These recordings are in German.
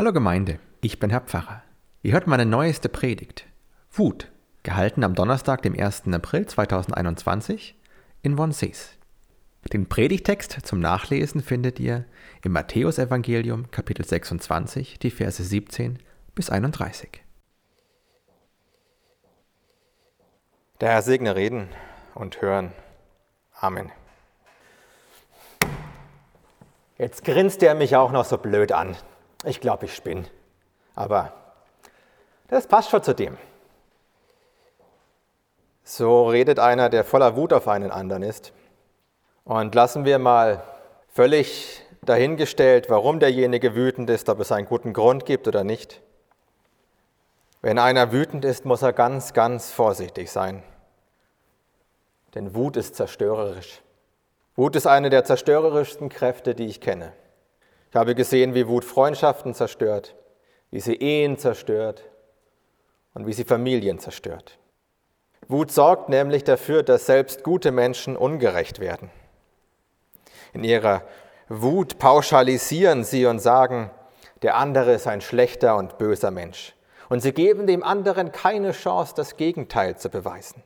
Hallo Gemeinde, ich bin Herr Pfarrer. Ihr hört meine neueste Predigt. Wut, gehalten am Donnerstag, dem 1. April 2021 in Wonsees. Den Predigtext zum Nachlesen findet ihr im Matthäusevangelium Kapitel 26, die Verse 17 bis 31. Der Herr segne reden und hören. Amen. Jetzt grinst er mich auch noch so blöd an. Ich glaube, ich spinne. Aber das passt schon zu dem. So redet einer, der voller Wut auf einen anderen ist. Und lassen wir mal völlig dahingestellt, warum derjenige wütend ist, ob es einen guten Grund gibt oder nicht. Wenn einer wütend ist, muss er ganz, ganz vorsichtig sein. Denn Wut ist zerstörerisch. Wut ist eine der zerstörerischsten Kräfte, die ich kenne. Ich habe gesehen, wie Wut Freundschaften zerstört, wie sie Ehen zerstört und wie sie Familien zerstört. Wut sorgt nämlich dafür, dass selbst gute Menschen ungerecht werden. In ihrer Wut pauschalisieren sie und sagen, der andere ist ein schlechter und böser Mensch. Und sie geben dem anderen keine Chance, das Gegenteil zu beweisen.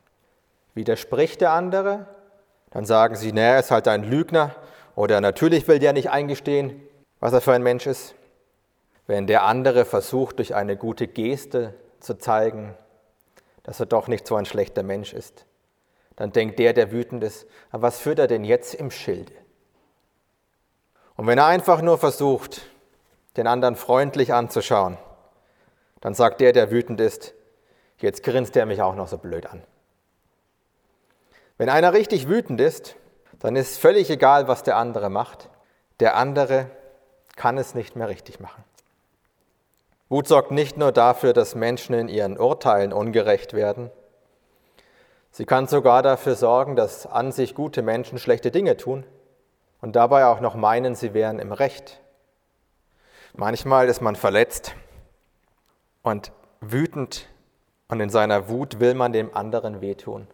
Widerspricht der andere, dann sagen sie, naja, er ist halt ein Lügner oder natürlich will der nicht eingestehen, was er für ein Mensch ist. Wenn der andere versucht, durch eine gute Geste zu zeigen, dass er doch nicht so ein schlechter Mensch ist, dann denkt der, der wütend ist, was führt er denn jetzt im Schilde? Und wenn er einfach nur versucht, den anderen freundlich anzuschauen, dann sagt der, der wütend ist, jetzt grinst er mich auch noch so blöd an. Wenn einer richtig wütend ist, dann ist völlig egal, was der andere macht. Der andere kann es nicht mehr richtig machen. Wut sorgt nicht nur dafür, dass Menschen in ihren Urteilen ungerecht werden, sie kann sogar dafür sorgen, dass an sich gute Menschen schlechte Dinge tun und dabei auch noch meinen, sie wären im Recht. Manchmal ist man verletzt und wütend und in seiner Wut will man dem anderen wehtun.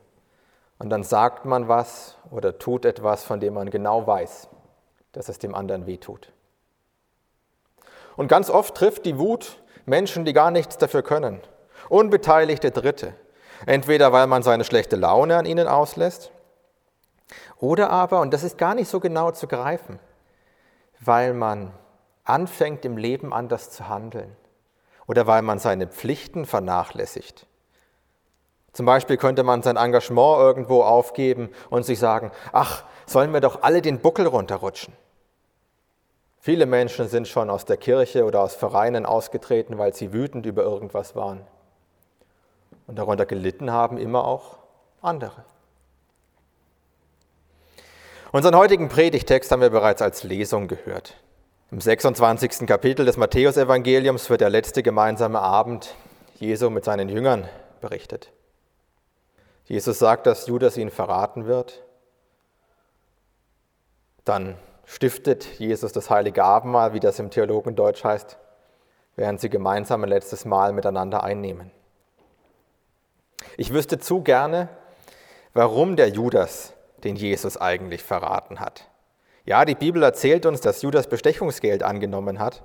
Und dann sagt man was oder tut etwas, von dem man genau weiß, dass es dem anderen wehtut. Und ganz oft trifft die Wut Menschen, die gar nichts dafür können. Unbeteiligte Dritte. Entweder weil man seine schlechte Laune an ihnen auslässt, oder aber, und das ist gar nicht so genau zu greifen, weil man anfängt im Leben anders zu handeln oder weil man seine Pflichten vernachlässigt zum Beispiel könnte man sein Engagement irgendwo aufgeben und sich sagen, ach, sollen wir doch alle den Buckel runterrutschen. Viele Menschen sind schon aus der Kirche oder aus Vereinen ausgetreten, weil sie wütend über irgendwas waren. Und darunter gelitten haben immer auch andere. Unseren heutigen Predigtext haben wir bereits als Lesung gehört. Im 26. Kapitel des Matthäusevangeliums wird der letzte gemeinsame Abend Jesu mit seinen Jüngern berichtet. Jesus sagt, dass Judas ihn verraten wird. Dann stiftet Jesus das heilige Abendmahl, wie das im Theologendeutsch heißt, während sie gemeinsam ein letztes Mal miteinander einnehmen. Ich wüsste zu gerne, warum der Judas den Jesus eigentlich verraten hat. Ja, die Bibel erzählt uns, dass Judas Bestechungsgeld angenommen hat,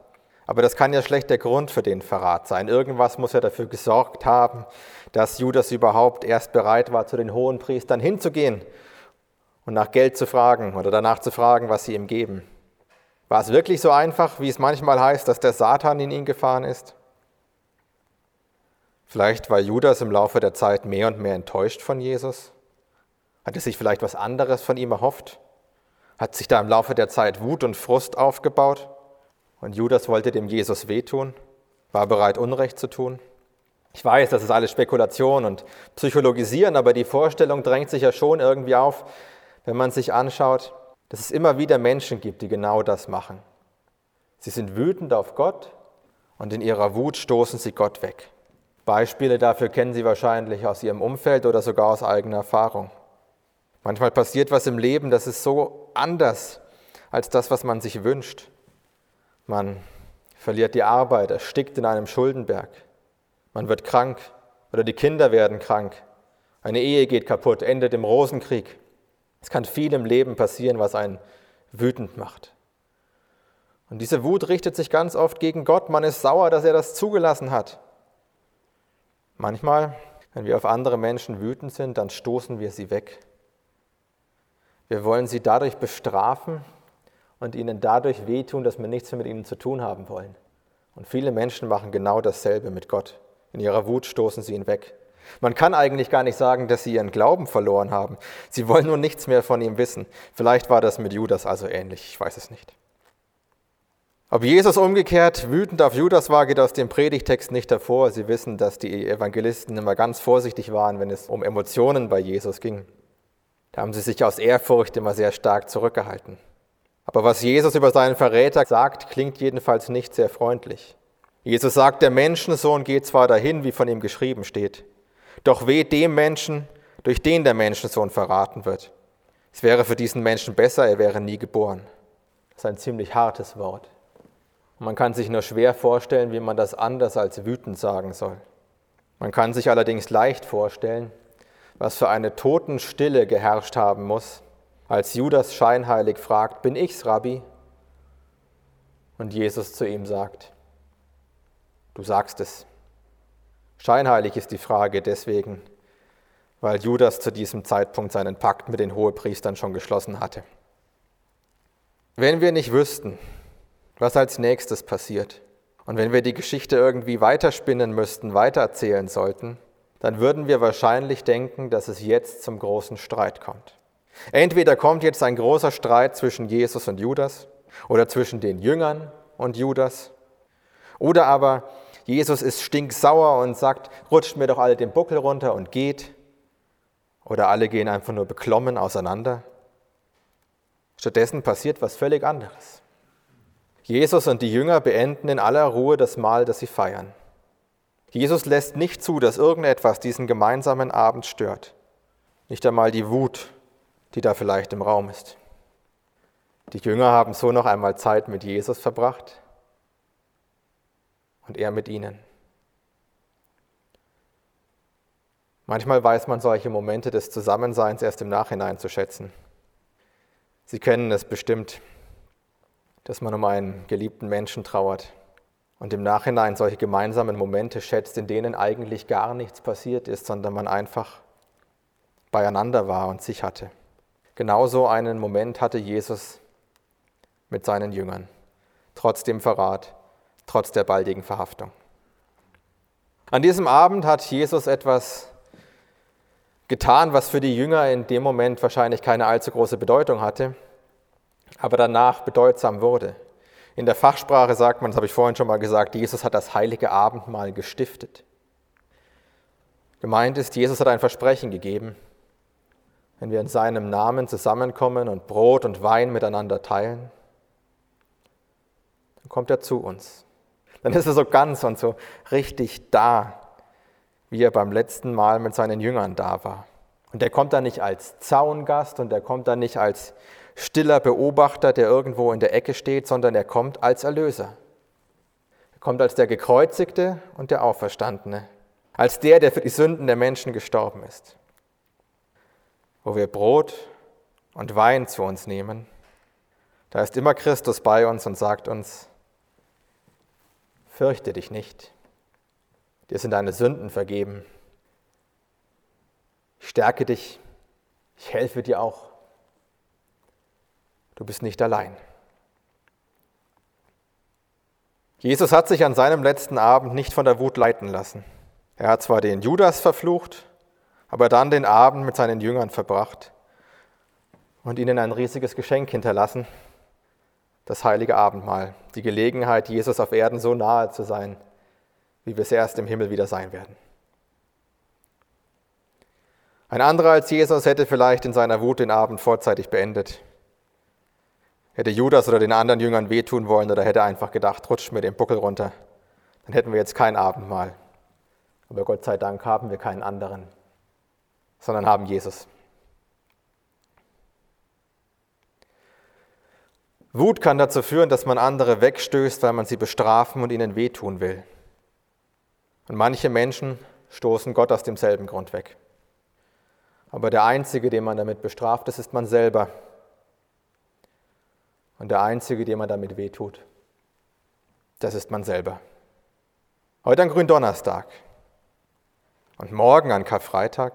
aber das kann ja schlecht der Grund für den Verrat sein. Irgendwas muss ja dafür gesorgt haben, dass Judas überhaupt erst bereit war, zu den hohen Priestern hinzugehen und nach Geld zu fragen oder danach zu fragen, was sie ihm geben. War es wirklich so einfach, wie es manchmal heißt, dass der Satan in ihn gefahren ist? Vielleicht war Judas im Laufe der Zeit mehr und mehr enttäuscht von Jesus? Hat er sich vielleicht was anderes von ihm erhofft? Hat sich da im Laufe der Zeit Wut und Frust aufgebaut? Und Judas wollte dem Jesus wehtun, war bereit, Unrecht zu tun. Ich weiß, das ist alles Spekulation und Psychologisieren, aber die Vorstellung drängt sich ja schon irgendwie auf, wenn man sich anschaut, dass es immer wieder Menschen gibt, die genau das machen. Sie sind wütend auf Gott und in ihrer Wut stoßen sie Gott weg. Beispiele dafür kennen Sie wahrscheinlich aus Ihrem Umfeld oder sogar aus eigener Erfahrung. Manchmal passiert was im Leben, das ist so anders als das, was man sich wünscht. Man verliert die Arbeit, erstickt in einem Schuldenberg. Man wird krank oder die Kinder werden krank. Eine Ehe geht kaputt, endet im Rosenkrieg. Es kann viel im Leben passieren, was einen wütend macht. Und diese Wut richtet sich ganz oft gegen Gott. Man ist sauer, dass er das zugelassen hat. Manchmal, wenn wir auf andere Menschen wütend sind, dann stoßen wir sie weg. Wir wollen sie dadurch bestrafen und ihnen dadurch wehtun, dass wir nichts mehr mit ihnen zu tun haben wollen. Und viele Menschen machen genau dasselbe mit Gott. In ihrer Wut stoßen sie ihn weg. Man kann eigentlich gar nicht sagen, dass sie ihren Glauben verloren haben. Sie wollen nur nichts mehr von ihm wissen. Vielleicht war das mit Judas also ähnlich, ich weiß es nicht. Ob Jesus umgekehrt wütend auf Judas war, geht aus dem Predigtext nicht hervor. Sie wissen, dass die Evangelisten immer ganz vorsichtig waren, wenn es um Emotionen bei Jesus ging. Da haben sie sich aus Ehrfurcht immer sehr stark zurückgehalten. Aber was Jesus über seinen Verräter sagt, klingt jedenfalls nicht sehr freundlich. Jesus sagt, der Menschensohn geht zwar dahin, wie von ihm geschrieben steht, doch weh dem Menschen, durch den der Menschensohn verraten wird. Es wäre für diesen Menschen besser, er wäre nie geboren. Das ist ein ziemlich hartes Wort. Man kann sich nur schwer vorstellen, wie man das anders als wütend sagen soll. Man kann sich allerdings leicht vorstellen, was für eine Totenstille geherrscht haben muss, als Judas scheinheilig fragt, bin ich's, Rabbi? Und Jesus zu ihm sagt, du sagst es. Scheinheilig ist die Frage deswegen, weil Judas zu diesem Zeitpunkt seinen Pakt mit den Hohepriestern schon geschlossen hatte. Wenn wir nicht wüssten, was als nächstes passiert, und wenn wir die Geschichte irgendwie weiterspinnen müssten, weitererzählen sollten, dann würden wir wahrscheinlich denken, dass es jetzt zum großen Streit kommt. Entweder kommt jetzt ein großer Streit zwischen Jesus und Judas oder zwischen den Jüngern und Judas, oder aber Jesus ist stinksauer und sagt, rutscht mir doch alle den Buckel runter und geht. Oder alle gehen einfach nur beklommen auseinander. Stattdessen passiert was völlig anderes. Jesus und die Jünger beenden in aller Ruhe das Mahl, das sie feiern. Jesus lässt nicht zu, dass irgendetwas diesen gemeinsamen Abend stört. Nicht einmal die Wut, die da vielleicht im Raum ist. Die Jünger haben so noch einmal Zeit mit Jesus verbracht und er mit ihnen. Manchmal weiß man solche Momente des Zusammenseins erst im Nachhinein zu schätzen. Sie kennen es bestimmt, dass man um einen geliebten Menschen trauert und im Nachhinein solche gemeinsamen Momente schätzt, in denen eigentlich gar nichts passiert ist, sondern man einfach beieinander war und sich hatte. Genauso einen Moment hatte Jesus mit seinen Jüngern, trotz dem Verrat, trotz der baldigen Verhaftung. An diesem Abend hat Jesus etwas getan, was für die Jünger in dem Moment wahrscheinlich keine allzu große Bedeutung hatte, aber danach bedeutsam wurde. In der Fachsprache sagt man, das habe ich vorhin schon mal gesagt, Jesus hat das heilige Abendmahl gestiftet. Gemeint ist, Jesus hat ein Versprechen gegeben. Wenn wir in seinem Namen zusammenkommen und Brot und Wein miteinander teilen, dann kommt er zu uns. Dann ist er so ganz und so richtig da, wie er beim letzten Mal mit seinen Jüngern da war. Und er kommt da nicht als Zaungast und er kommt da nicht als stiller Beobachter, der irgendwo in der Ecke steht, sondern er kommt als Erlöser. Er kommt als der Gekreuzigte und der Auferstandene, als der, der für die Sünden der Menschen gestorben ist. Wo wir Brot und Wein zu uns nehmen, da ist immer Christus bei uns und sagt uns, fürchte dich nicht, dir sind deine Sünden vergeben. Ich stärke dich, ich helfe dir auch. Du bist nicht allein. Jesus hat sich an seinem letzten Abend nicht von der Wut leiten lassen. Er hat zwar den Judas verflucht, aber dann den Abend mit seinen Jüngern verbracht und ihnen ein riesiges Geschenk hinterlassen, das heilige Abendmahl, die Gelegenheit, Jesus auf Erden so nahe zu sein, wie wir es erst im Himmel wieder sein werden. Ein anderer als Jesus hätte vielleicht in seiner Wut den Abend vorzeitig beendet. Hätte Judas oder den anderen Jüngern wehtun wollen oder hätte einfach gedacht, rutscht mir den Buckel runter, dann hätten wir jetzt kein Abendmahl. Aber Gott sei Dank haben wir keinen anderen, sondern haben Jesus. Wut kann dazu führen, dass man andere wegstößt, weil man sie bestrafen und ihnen wehtun will. Und manche Menschen stoßen Gott aus demselben Grund weg. Aber der Einzige, den man damit bestraft, das ist man selber. Und der Einzige, dem man damit wehtut, das ist man selber. Heute an Gründonnerstag und morgen an Karfreitag,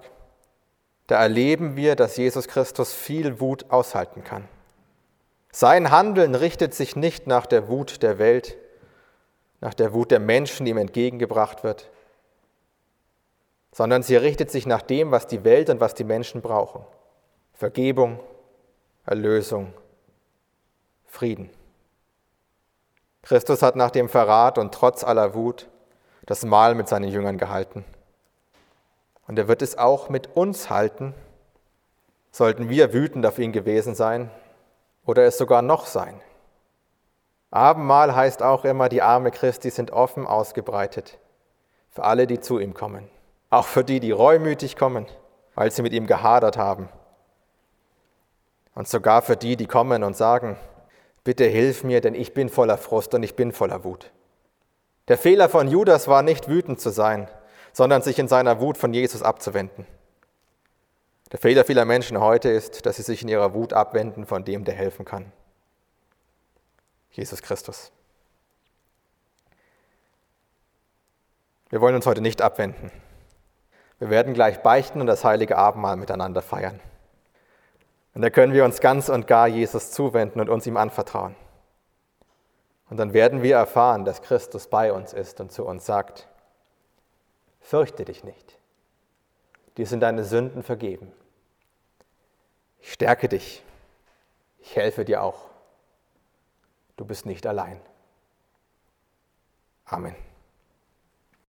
da erleben wir, dass Jesus Christus viel Wut aushalten kann. Sein Handeln richtet sich nicht nach der Wut der Welt, nach der Wut der Menschen, die ihm entgegengebracht wird, sondern sie richtet sich nach dem, was die Welt und was die Menschen brauchen. Vergebung, Erlösung, Frieden. Christus hat nach dem Verrat und trotz aller Wut das Mahl mit seinen Jüngern gehalten. Und er wird es auch mit uns halten, sollten wir wütend auf ihn gewesen sein oder es sogar noch sein. Abendmahl heißt auch immer, die Arme Christi sind offen ausgebreitet für alle, die zu ihm kommen. Auch für die, die reumütig kommen, weil sie mit ihm gehadert haben. Und sogar für die, die kommen und sagen, bitte hilf mir, denn ich bin voller Frust und ich bin voller Wut. Der Fehler von Judas war nicht wütend zu sein, sondern sich in seiner Wut von Jesus abzuwenden. Der Fehler vieler Menschen heute ist, dass sie sich in ihrer Wut abwenden von dem, der helfen kann. Jesus Christus. Wir wollen uns heute nicht abwenden. Wir werden gleich beichten und das heilige Abendmahl miteinander feiern. Und da können wir uns ganz und gar Jesus zuwenden und uns ihm anvertrauen. Und dann werden wir erfahren, dass Christus bei uns ist und zu uns sagt, fürchte dich nicht, dir sind deine Sünden vergeben. Ich stärke dich, ich helfe dir auch. Du bist nicht allein. Amen.